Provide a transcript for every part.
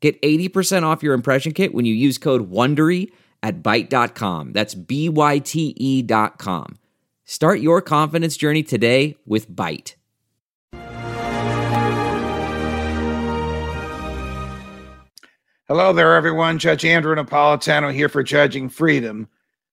Get 80% off your impression kit when you use code WONDERY at Byte.com. That's B-Y-T-E dot com. Start your confidence journey today with Byte. Hello there, everyone. Judge Andrew Napolitano here for Judging Freedom.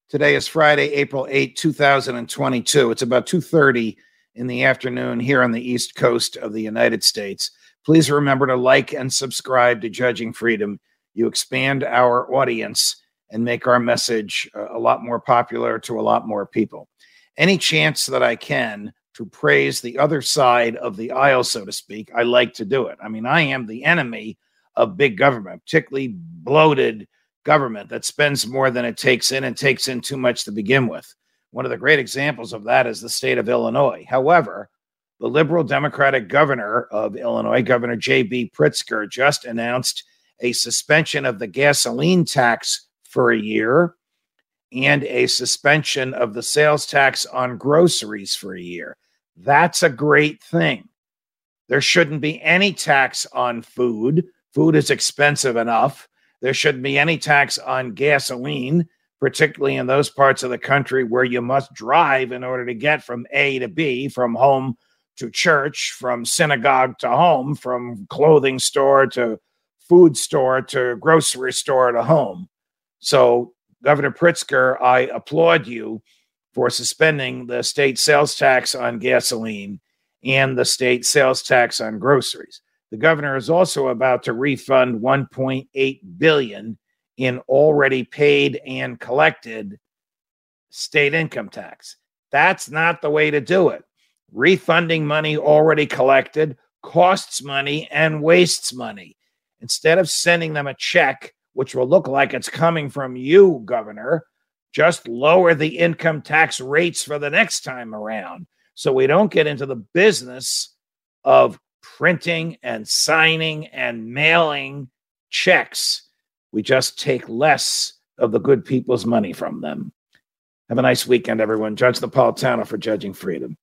Today is Friday, April 8, 2022. It's about 2.30 in the afternoon here on the East Coast of the United States. Please remember to like and subscribe to Judging Freedom. You expand our audience and make our message uh, a lot more popular to a lot more people. Any chance that I can to praise the other side of the aisle, so to speak, I like to do it. I mean, I am the enemy of big government, particularly bloated government that spends more than it takes in and takes in too much to begin with. One of the great examples of that is the state of Illinois. However, the liberal Democratic governor of Illinois, Governor J.B. Pritzker, just announced a suspension of the gasoline tax for a year and a suspension of the sales tax on groceries for a year. That's a great thing. There shouldn't be any tax on food. Food is expensive enough. There shouldn't be any tax on gasoline, particularly in those parts of the country where you must drive in order to get from A to B, from home to church, from synagogue to home, from clothing store to food store to grocery store to home. So, Governor Pritzker, I applaud you for suspending the state sales tax on gasoline and the state sales tax on groceries. The governor is also about to refund 1.8 billion in already paid and collected state income tax. That's not the way to do it. Refunding money already collected costs money and wastes money. Instead of sending them a check which will look like it's coming from you, Governor. Just lower the income tax rates for the next time around so we don't get into the business of printing and signing and mailing checks. We just take less of the good people's money from them. Have a nice weekend, everyone. Judge Napolitano for Judging Freedom.